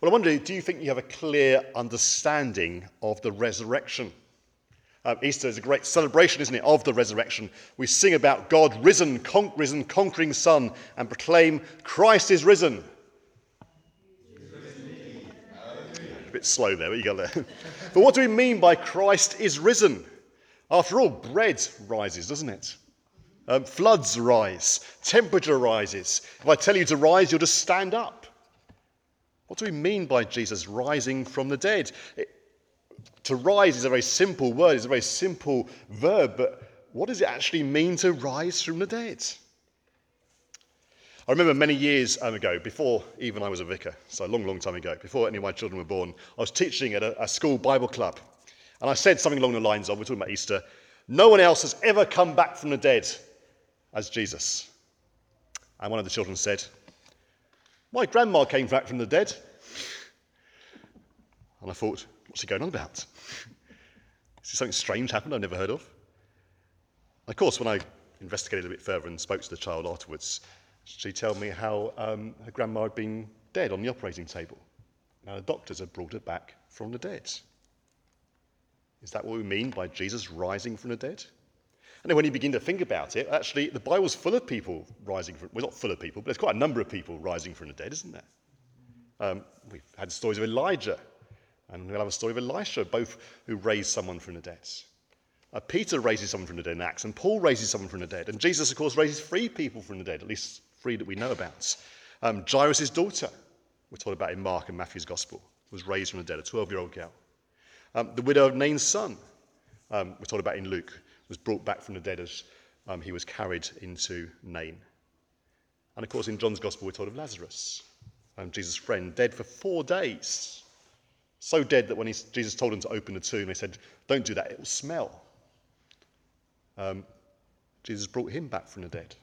Well, I wonder, do you think you have a clear understanding of the resurrection? Uh, Easter is a great celebration, isn't it, of the resurrection. We sing about God risen, con- risen, conquering Son, and proclaim Christ is risen. A bit slow there, but you got there. but what do we mean by Christ is risen? After all, bread rises, doesn't it? Um, floods rise, temperature rises. If I tell you to rise, you'll just stand up. What do we mean by Jesus rising from the dead? It, to rise is a very simple word, it's a very simple verb, but what does it actually mean to rise from the dead? I remember many years um, ago, before even I was a vicar, so a long, long time ago, before any of my children were born, I was teaching at a, a school Bible club. And I said something along the lines of, we're talking about Easter, no one else has ever come back from the dead as Jesus. And one of the children said, My grandma came back from the dead. And I thought, What's he going on about? Is something strange happened I've never heard of? of course, when I investigated a bit further and spoke to the child afterwards, she told me how um, her grandma had been dead on the operating table. Now, the doctors had brought her back from the dead. Is that what we mean by Jesus rising from the dead? And then when you begin to think about it, actually, the Bible's full of people rising from, well, not full of people, but there's quite a number of people rising from the dead, isn't there? Um, we've had stories of Elijah, and we'll have a story of Elisha, both who raised someone from the dead. Uh, Peter raises someone from the dead in Acts, and Paul raises someone from the dead. And Jesus, of course, raises three people from the dead, at least three that we know about. Um, Jairus' daughter, we're told about in Mark and Matthew's Gospel, was raised from the dead, a 12 year old girl. Um, the widow of Nain's son, um, we're told about in Luke, was brought back from the dead as um, he was carried into Nain. And of course, in John's Gospel, we're told of Lazarus, um, Jesus' friend, dead for four days. So dead that when he, Jesus told him to open the tomb, they said, Don't do that, it will smell. Um, Jesus brought him back from the dead.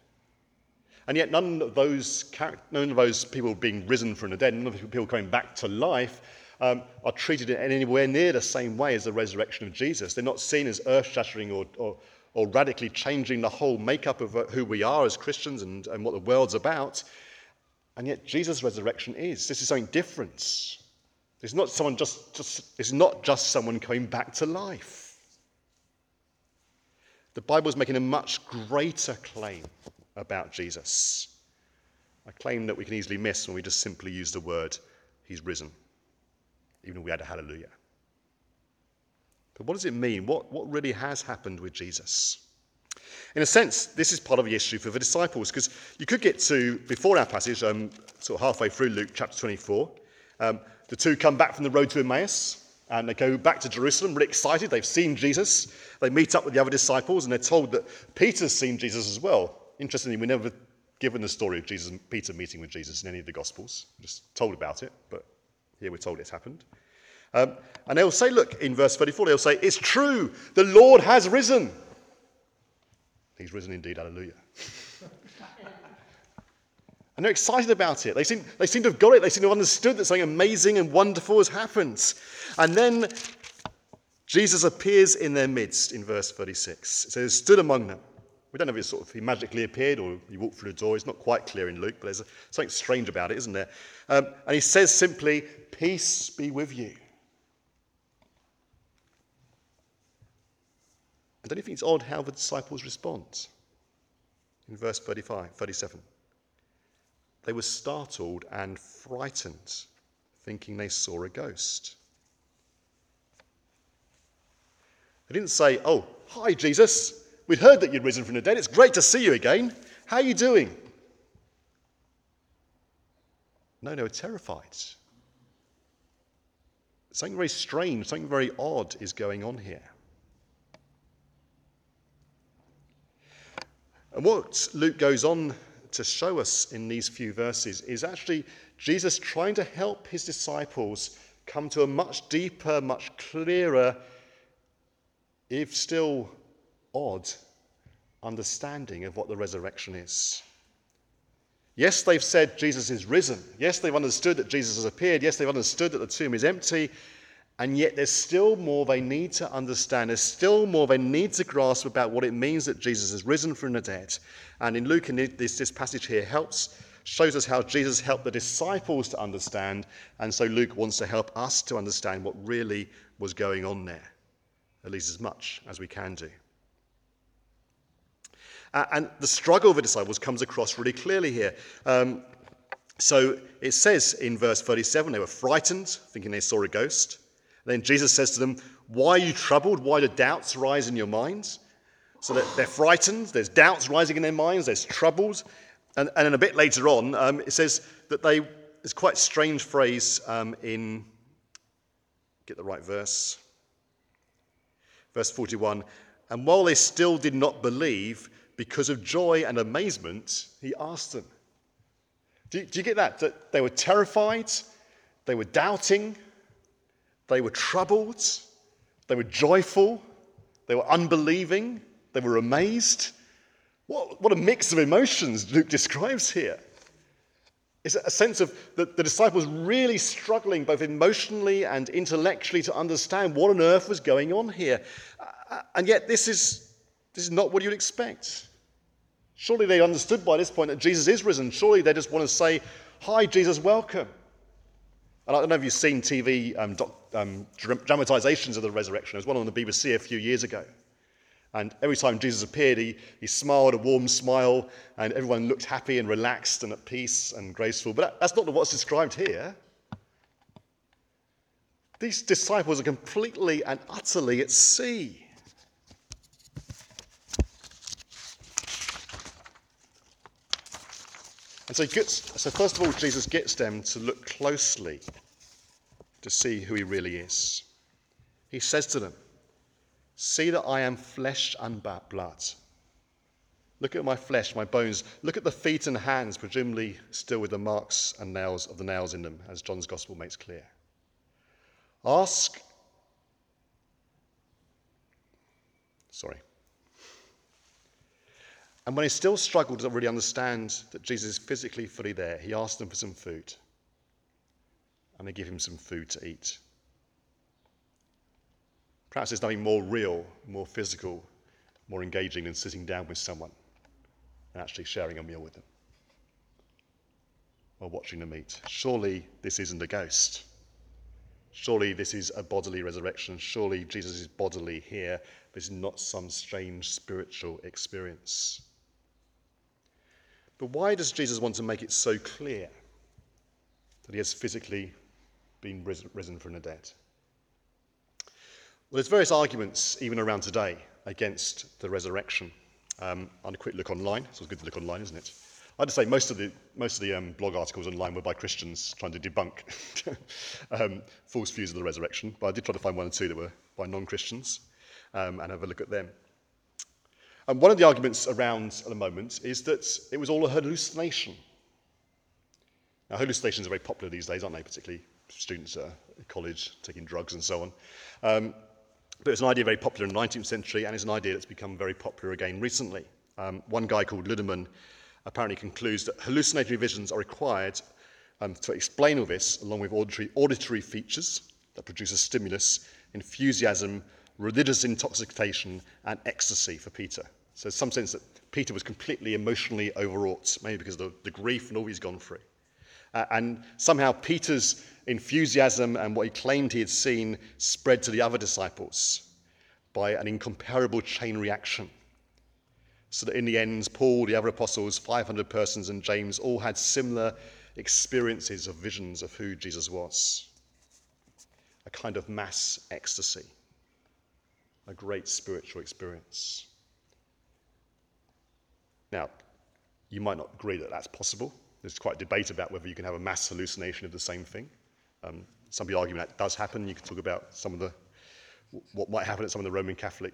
And yet, none of those, none of those people being risen from the dead, none of the people coming back to life, um, are treated in anywhere near the same way as the resurrection of Jesus. They're not seen as earth shattering or, or, or, radically changing the whole makeup of who we are as Christians and, and what the world's about. And yet, Jesus' resurrection is. This is something different. It's not someone just, just it's not just someone coming back to life. The Bible is making a much greater claim about Jesus. A claim that we can easily miss when we just simply use the word, He's risen even if we had a hallelujah. But what does it mean? What, what really has happened with Jesus? In a sense, this is part of the issue for the disciples, because you could get to, before our passage, um, sort of halfway through Luke chapter 24, um, the two come back from the road to Emmaus, and they go back to Jerusalem, really excited. They've seen Jesus. They meet up with the other disciples, and they're told that Peter's seen Jesus as well. Interestingly, we're never given the story of Jesus and Peter meeting with Jesus in any of the Gospels. We're just told about it, but here we're told it's happened. Um, and they'll say, look, in verse 34, they'll say, It's true, the Lord has risen. He's risen indeed, hallelujah. and they're excited about it. They seem, they seem to have got it. They seem to have understood that something amazing and wonderful has happened. And then Jesus appears in their midst in verse 36. It says, stood among them. We don't know if sort of, he magically appeared or he walked through the door. It's not quite clear in Luke, but there's something strange about it, isn't there? Um, and he says simply, Peace be with you. And don't you think it's odd how the disciples respond? In verse 35, 37. They were startled and frightened, thinking they saw a ghost. They didn't say, Oh, hi, Jesus. We'd heard that you'd risen from the dead. It's great to see you again. How are you doing? No, they were terrified. Something very strange, something very odd is going on here. And what Luke goes on to show us in these few verses is actually Jesus trying to help his disciples come to a much deeper, much clearer, if still odd understanding of what the resurrection is. Yes, they've said Jesus is risen. Yes, they've understood that Jesus has appeared. Yes, they've understood that the tomb is empty. And yet, there's still more they need to understand. There's still more they need to grasp about what it means that Jesus has risen from the dead. And in Luke, in this, this passage here, helps shows us how Jesus helped the disciples to understand, and so Luke wants to help us to understand what really was going on there, at least as much as we can do. And the struggle of the disciples comes across really clearly here. Um, so it says in verse 37 they were frightened, thinking they saw a ghost. Then Jesus says to them, Why are you troubled? Why do doubts rise in your minds? So that they're frightened, there's doubts rising in their minds, there's troubles. And, and then a bit later on, um, it says that they, it's quite a strange phrase um, in, get the right verse, verse 41. And while they still did not believe, because of joy and amazement, he asked them. Do you, do you get that? That they were terrified, they were doubting, they were troubled, they were joyful, they were unbelieving, they were amazed. What, what a mix of emotions Luke describes here. It's a sense of the, the disciples really struggling both emotionally and intellectually to understand what on earth was going on here. Uh, and yet, this is, this is not what you'd expect. Surely they understood by this point that Jesus is risen. Surely they just want to say, Hi, Jesus, welcome. And I don't know if you've seen TV um, doc, um, dramatizations of the resurrection. There was one on the BBC a few years ago. And every time Jesus appeared, he, he smiled a warm smile, and everyone looked happy and relaxed and at peace and graceful. But that, that's not what's described here. These disciples are completely and utterly at sea. And so, gets, so first of all, Jesus gets them to look closely to see who he really is. He says to them, See that I am flesh and blood. Look at my flesh, my bones. Look at the feet and hands, presumably still with the marks and nails of the nails in them, as John's gospel makes clear. Ask. Sorry. And when he still struggled to really understand that Jesus is physically fully there, he asked them for some food. And they give him some food to eat. Perhaps there's nothing more real, more physical, more engaging than sitting down with someone and actually sharing a meal with them or watching them eat. Surely this isn't a ghost. Surely this is a bodily resurrection. Surely Jesus is bodily here. This is not some strange spiritual experience. But why does Jesus want to make it so clear that he has physically been risen from the dead? Well, there's various arguments, even around today, against the resurrection. Um, I had a quick look online. It's good to look online, isn't it? I would say most of the, most of the um, blog articles online were by Christians trying to debunk um, false views of the resurrection, but I did try to find one or two that were by non Christians um, and have a look at them. And one of the arguments around at the moment is that it was all a hallucination. Now, hallucinations are very popular these days, aren't they? Particularly students at college taking drugs and so on. Um, but it's an idea very popular in the 19th century, and it's an idea that's become very popular again recently. Um, one guy called Ludemann apparently concludes that hallucinatory visions are required um, to explain all this, along with auditory, auditory features that produce a stimulus, enthusiasm, religious intoxication, and ecstasy for Peter. So, some sense that Peter was completely emotionally overwrought, maybe because of the, the grief and all he's gone through. Uh, and somehow Peter's enthusiasm and what he claimed he had seen spread to the other disciples by an incomparable chain reaction. So that in the end, Paul, the other apostles, 500 persons, and James all had similar experiences of visions of who Jesus was. A kind of mass ecstasy, a great spiritual experience. Now, you might not agree that that's possible. There's quite a debate about whether you can have a mass hallucination of the same thing. Um, some people argue that does happen. You can talk about some of the what might happen at some of the Roman Catholic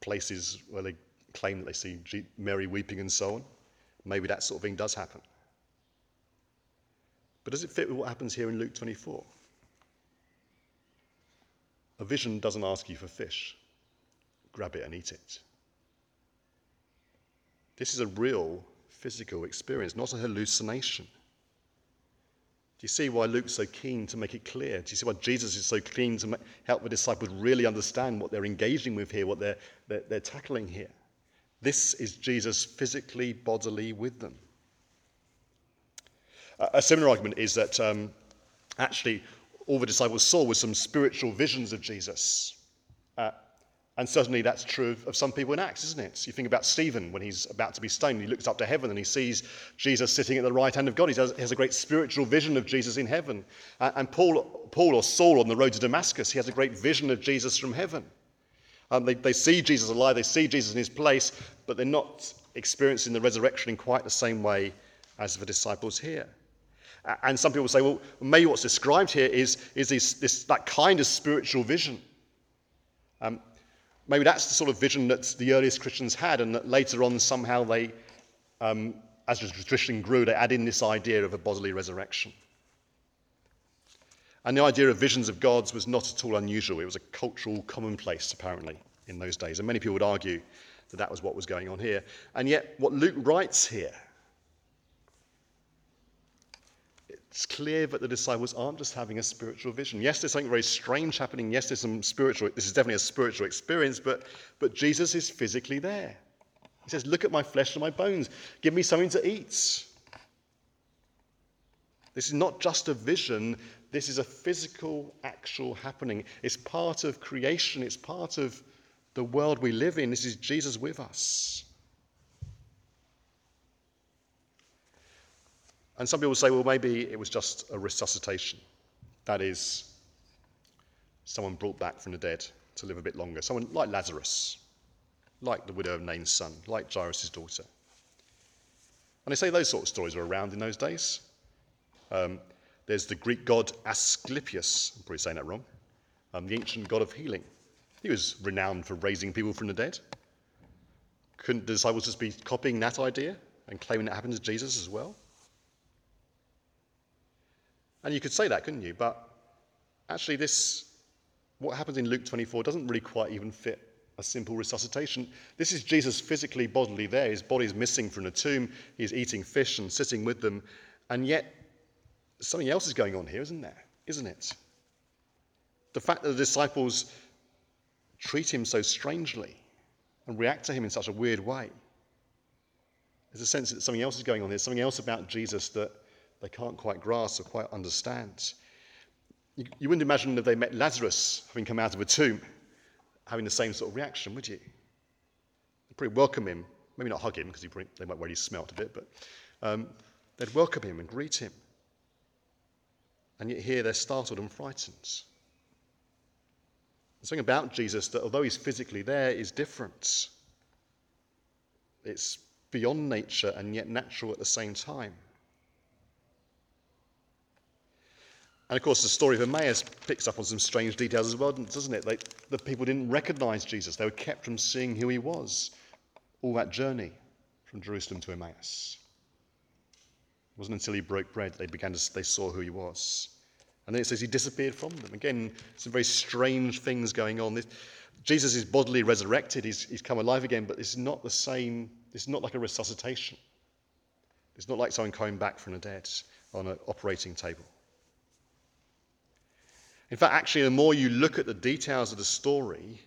places where they claim that they see Mary weeping and so on. Maybe that sort of thing does happen. But does it fit with what happens here in Luke 24? A vision doesn't ask you for fish. Grab it and eat it. This is a real physical experience, not a hallucination. Do you see why Luke's so keen to make it clear? Do you see why Jesus is so keen to help the disciples really understand what they're engaging with here, what they're, they're, they're tackling here? This is Jesus physically, bodily with them. A similar argument is that um, actually all the disciples saw was some spiritual visions of Jesus. And certainly that's true of some people in Acts, isn't it? You think about Stephen when he's about to be stoned. He looks up to heaven and he sees Jesus sitting at the right hand of God. He has, he has a great spiritual vision of Jesus in heaven. And Paul, Paul or Saul on the road to Damascus, he has a great vision of Jesus from heaven. Um, they, they see Jesus alive, they see Jesus in his place, but they're not experiencing the resurrection in quite the same way as the disciples here. And some people say, well, maybe what's described here is, is this, this, that kind of spiritual vision. Um, maybe that's the sort of vision that the earliest Christians had, and that later on somehow they, um, as the tradition grew, they add in this idea of a bodily resurrection. And the idea of visions of gods was not at all unusual. It was a cultural commonplace, apparently, in those days. And many people would argue that that was what was going on here. And yet, what Luke writes here it's clear that the disciples aren't just having a spiritual vision. Yes, there's something very strange happening. Yes, there's some spiritual, this is definitely a spiritual experience, but, but Jesus is physically there. He says, Look at my flesh and my bones. Give me something to eat. This is not just a vision, this is a physical, actual happening. It's part of creation, it's part of the world we live in. This is Jesus with us. And some people say, well, maybe it was just a resuscitation. That is, someone brought back from the dead to live a bit longer. Someone like Lazarus, like the widow of Nain's son, like Jairus' daughter. And they say those sort of stories were around in those days. Um, there's the Greek god Asclepius, I'm probably saying that wrong, um, the ancient god of healing. He was renowned for raising people from the dead. Couldn't the disciples just be copying that idea and claiming it happened to Jesus as well? And you could say that, couldn't you? But actually, this, what happens in Luke 24, doesn't really quite even fit a simple resuscitation. This is Jesus physically, bodily there. His body's missing from the tomb. He's eating fish and sitting with them. And yet, something else is going on here, isn't there? Isn't it? The fact that the disciples treat him so strangely and react to him in such a weird way. There's a sense that something else is going on. here, something else about Jesus that they can't quite grasp or quite understand. You, you wouldn't imagine if they met Lazarus having come out of a tomb, having the same sort of reaction, would you? They'd probably welcome him, maybe not hug him because they might already smelt a bit, but um, they'd welcome him and greet him. And yet here they're startled and frightened. There's something about Jesus that, although he's physically there, is different. It's beyond nature and yet natural at the same time. And of course, the story of Emmaus picks up on some strange details as well, doesn't it? The people didn't recognize Jesus, they were kept from seeing who he was all that journey from Jerusalem to Emmaus. It wasn't until he broke bread that they began to they saw who he was. And then it says he disappeared from them. Again, some very strange things going on. This, Jesus is bodily resurrected, he's, he's come alive again, but it's not the same, it's not like a resuscitation. It's not like someone coming back from the dead on an operating table. In fact, actually, the more you look at the details of the story,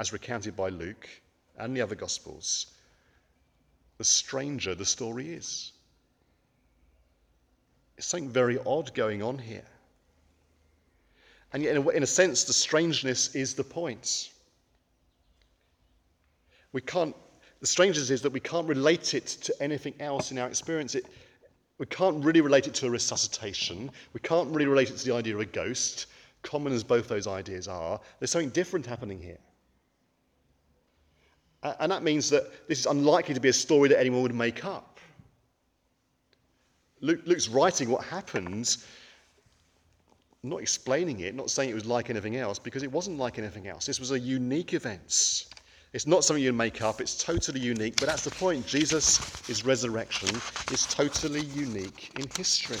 as recounted by Luke and the other Gospels, the stranger the story is. It's something very odd going on here. And yet, in a, in a sense, the strangeness is the point. We can't, the strangeness is that we can't relate it to anything else in our experience. It, we can't really relate it to a resuscitation. We can't really relate it to the idea of a ghost common as both those ideas are, there's something different happening here. And that means that this is unlikely to be a story that anyone would make up. Luke, Luke's writing what happens, not explaining it, not saying it was like anything else, because it wasn't like anything else. This was a unique event. It's not something you make up, it's totally unique, but that's the point. Jesus' resurrection is totally unique in history.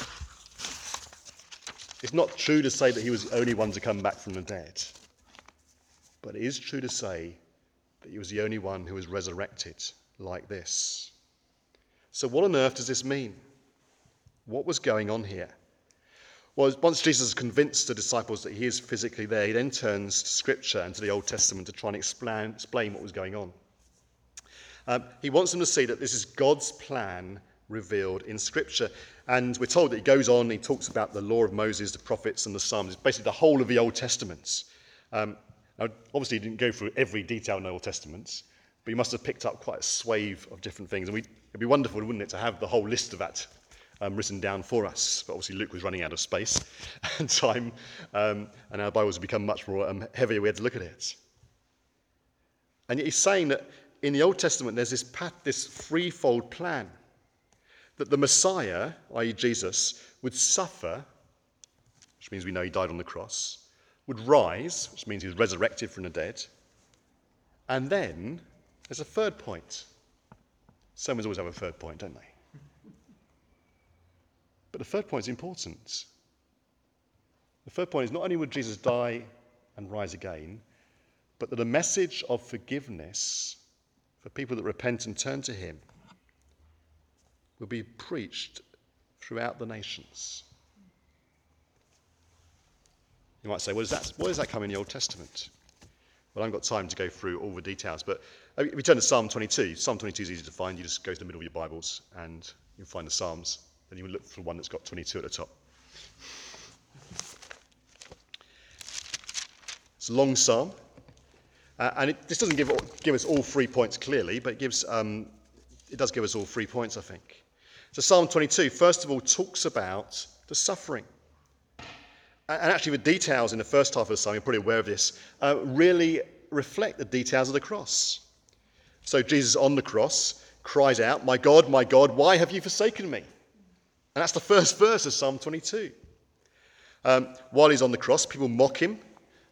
It's not true to say that he was the only one to come back from the dead, but it is true to say that he was the only one who was resurrected like this. So, what on earth does this mean? What was going on here? Well, once Jesus has convinced the disciples that he is physically there, he then turns to Scripture and to the Old Testament to try and explain, explain what was going on. Um, he wants them to see that this is God's plan revealed in Scripture. And we're told that he goes on, he talks about the law of Moses, the prophets, and the Psalms. It's basically the whole of the Old Testament. Um, now, obviously, he didn't go through every detail in the Old Testament, but he must have picked up quite a swathe of different things. And we, it'd be wonderful, wouldn't it, to have the whole list of that um, written down for us. But obviously, Luke was running out of space and time, um, and our Bibles have become much more um, heavier. We had to look at it. And yet, he's saying that in the Old Testament, there's this, path, this threefold plan that the Messiah, i.e., Jesus, would suffer, which means we know he died on the cross, would rise, which means he was resurrected from the dead, and then there's a third point. Sermons always have a third point, don't they? But the third point is important. The third point is not only would Jesus die and rise again, but that a message of forgiveness for people that repent and turn to Him will be preached throughout the nations. You might say, well, that, where does that come in the Old Testament? Well, I haven't got time to go through all the details, but uh, if we turn to Psalm 22, Psalm 22 is easy to find. You just go to the middle of your Bibles and you'll find the Psalms. Then you look for one that's got 22 at the top. It's a long psalm. Uh, and it, this doesn't give, give us all three points clearly, but it, gives, um, it does give us all three points, I think. So, Psalm 22, first of all, talks about the suffering. And actually, the details in the first half of the psalm, you're probably aware of this, uh, really reflect the details of the cross. So, Jesus on the cross cries out, My God, my God, why have you forsaken me? And that's the first verse of Psalm 22. Um, while he's on the cross, people mock him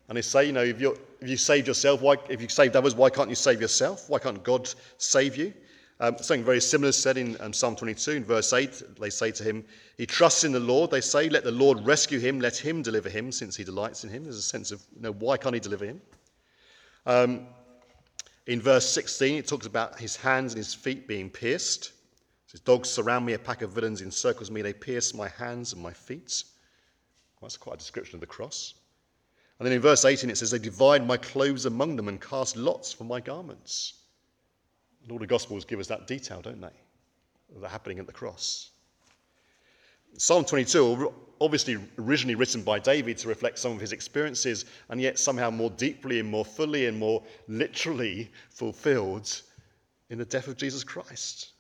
and they say, You know, if, you if you saved yourself, why, if you saved others, why can't you save yourself? Why can't God save you? Um, something very similar is said in um, Psalm 22, in verse 8. They say to him, He trusts in the Lord. They say, Let the Lord rescue him, let him deliver him, since he delights in him. There's a sense of, you know, why can't he deliver him? Um, in verse 16, it talks about his hands and his feet being pierced. It says, Dogs surround me, a pack of villains encircles me, they pierce my hands and my feet. Well, that's quite a description of the cross. And then in verse 18, it says, They divide my clothes among them and cast lots for my garments. All the Gospels give us that detail, don't they? That happening at the cross. Psalm 22, obviously originally written by David to reflect some of his experiences, and yet somehow more deeply and more fully and more literally fulfilled in the death of Jesus Christ.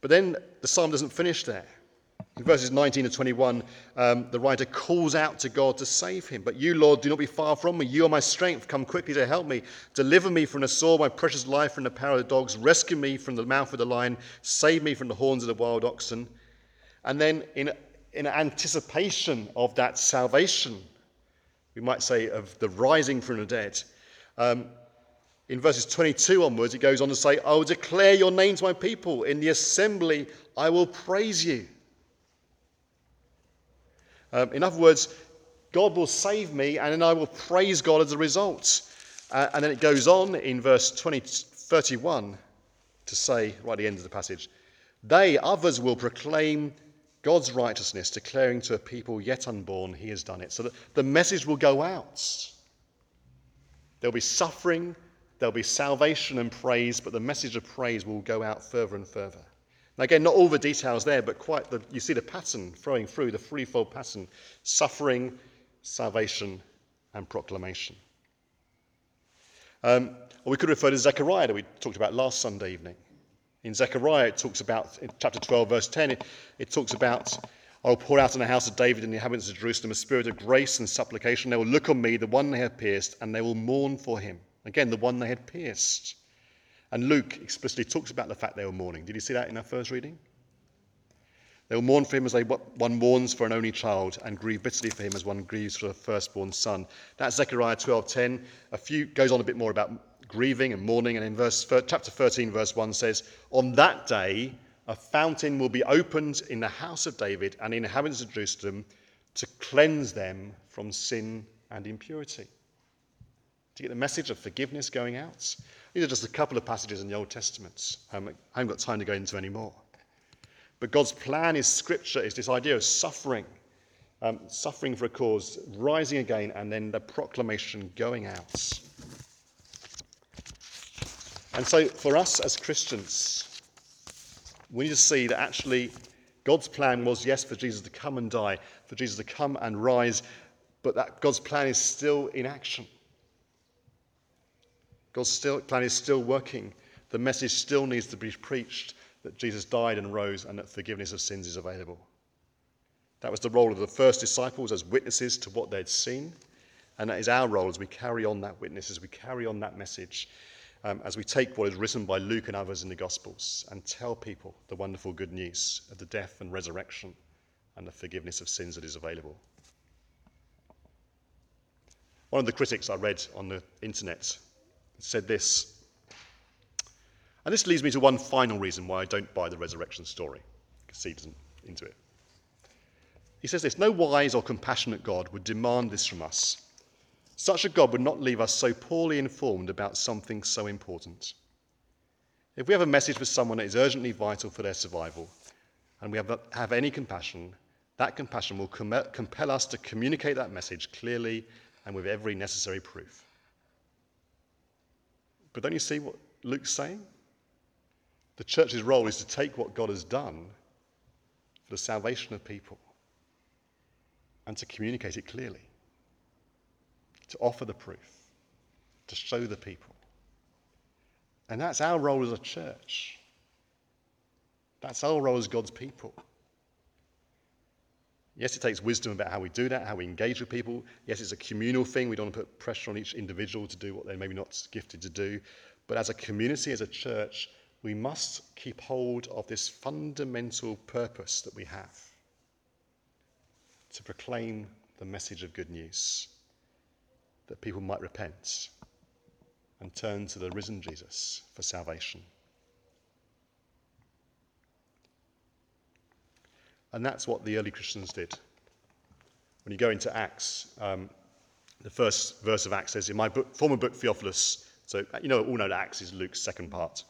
But then the psalm doesn't finish there. In verses 19 to 21, um, the writer calls out to God to save him. But you, Lord, do not be far from me. You are my strength. Come quickly to help me. Deliver me from the sword, my precious life from the power of the dogs. Rescue me from the mouth of the lion. Save me from the horns of the wild oxen. And then, in, in anticipation of that salvation, we might say of the rising from the dead, um, in verses 22 onwards, it goes on to say, I will declare your name to my people. In the assembly, I will praise you. Um, in other words, God will save me and then I will praise God as a result. Uh, and then it goes on in verse 20, 31 to say, right at the end of the passage, they, others, will proclaim God's righteousness, declaring to a people yet unborn, He has done it. So that the message will go out. There'll be suffering, there'll be salvation and praise, but the message of praise will go out further and further. Again, not all the details there, but quite the, you see the pattern flowing through, the threefold pattern suffering, salvation, and proclamation. Um, or we could refer to Zechariah that we talked about last Sunday evening. In Zechariah, it talks about, in chapter 12, verse 10, it, it talks about, I will pour out on the house of David and the inhabitants of Jerusalem a spirit of grace and supplication. They will look on me, the one they have pierced, and they will mourn for him. Again, the one they had pierced. And Luke explicitly talks about the fact they were mourning. Did you see that in our first reading? They will mourn for him as they, one mourns for an only child and grieve bitterly for him as one grieves for a firstborn son. That's Zechariah 12.10. A few goes on a bit more about grieving and mourning. And in verse, chapter 13, verse 1 says, On that day, a fountain will be opened in the house of David and in the inhabitants of Jerusalem to cleanse them from sin and impurity. To get the message of forgiveness going out. These are just a couple of passages in the Old Testament. I haven't got time to go into any more. But God's plan is scripture, is this idea of suffering, um, suffering for a cause, rising again, and then the proclamation going out. And so, for us as Christians, we need to see that actually God's plan was, yes, for Jesus to come and die, for Jesus to come and rise, but that God's plan is still in action. God's still, plan is still working. The message still needs to be preached that Jesus died and rose and that forgiveness of sins is available. That was the role of the first disciples as witnesses to what they'd seen. And that is our role as we carry on that witness, as we carry on that message, um, as we take what is written by Luke and others in the Gospels and tell people the wonderful good news of the death and resurrection and the forgiveness of sins that is available. One of the critics I read on the internet said this. And this leads me to one final reason why I don't buy the resurrection story, because doesn't into it. He says this No wise or compassionate God would demand this from us. Such a God would not leave us so poorly informed about something so important. If we have a message for someone that is urgently vital for their survival, and we have, have any compassion, that compassion will com- compel us to communicate that message clearly and with every necessary proof. But don't you see what Luke's saying? The church's role is to take what God has done for the salvation of people and to communicate it clearly, to offer the proof, to show the people. And that's our role as a church. That's our role as God's people. Yes, it takes wisdom about how we do that, how we engage with people. Yes, it's a communal thing. We don't want to put pressure on each individual to do what they're maybe not gifted to do. But as a community, as a church, we must keep hold of this fundamental purpose that we have to proclaim the message of good news, that people might repent and turn to the risen Jesus for salvation. And that's what the early Christians did. When you go into Acts, um, the first verse of Acts says, In my book, former book, Theophilus, so you know, all know that Acts is Luke's second part.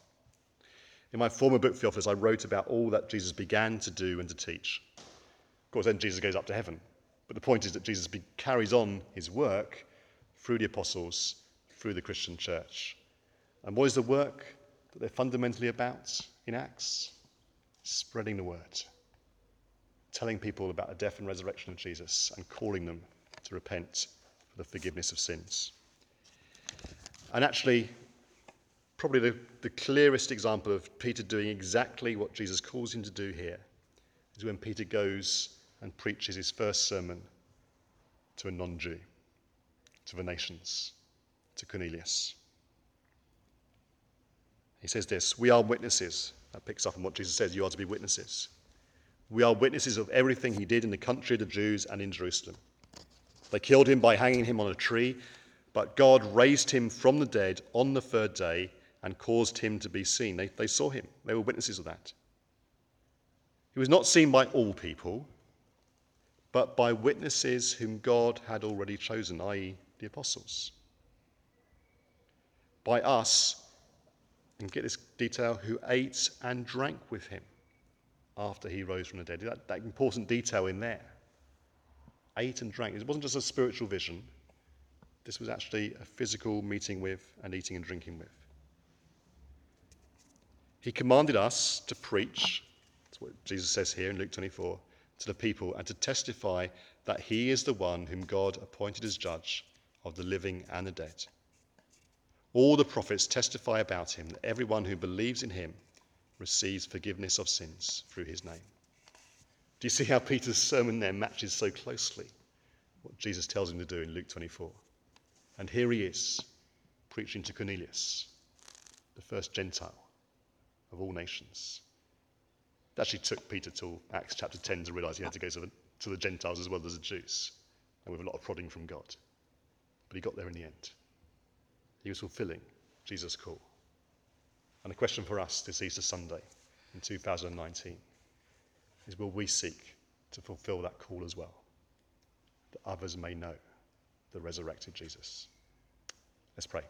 In my former book, Theophilus, I wrote about all that Jesus began to do and to teach. Of course, then Jesus goes up to heaven. But the point is that Jesus be, carries on his work through the apostles, through the Christian church. And what is the work that they're fundamentally about in Acts? Spreading the word telling people about the death and resurrection of Jesus and calling them to repent for the forgiveness of sins. And actually, probably the, the clearest example of Peter doing exactly what Jesus calls him to do here is when Peter goes and preaches his first sermon to a non Jew, to the nations, to Cornelius. He says this We are witnesses. That picks up on what Jesus says you are to be witnesses. We are witnesses of everything he did in the country of the Jews and in Jerusalem. They killed him by hanging him on a tree, but God raised him from the dead on the third day and caused him to be seen. They, they saw him, they were witnesses of that. He was not seen by all people, but by witnesses whom God had already chosen, i.e., the apostles. By us, and get this detail, who ate and drank with him after he rose from the dead. That, that important detail in there. Ate and drank. It wasn't just a spiritual vision, this was actually a physical meeting with and eating and drinking with. He commanded us to preach, that's what Jesus says here in Luke 24, to the people and to testify that he is the one whom God appointed as judge of the living and the dead. All the prophets testify about him that everyone who believes in him receives forgiveness of sins through his name. Do you see how Peter's sermon there matches so closely what Jesus tells him to do in Luke 24? And here he is, preaching to Cornelius, the first Gentile of all nations. It actually took Peter till Acts chapter 10 to realize he had to go to the, to the Gentiles as well as the Jews, and with a lot of prodding from God. But he got there in the end. He was fulfilling Jesus' call. And the question for us this Easter Sunday in 2019 is will we seek to fulfill that call as well, that others may know the resurrected Jesus? Let's pray.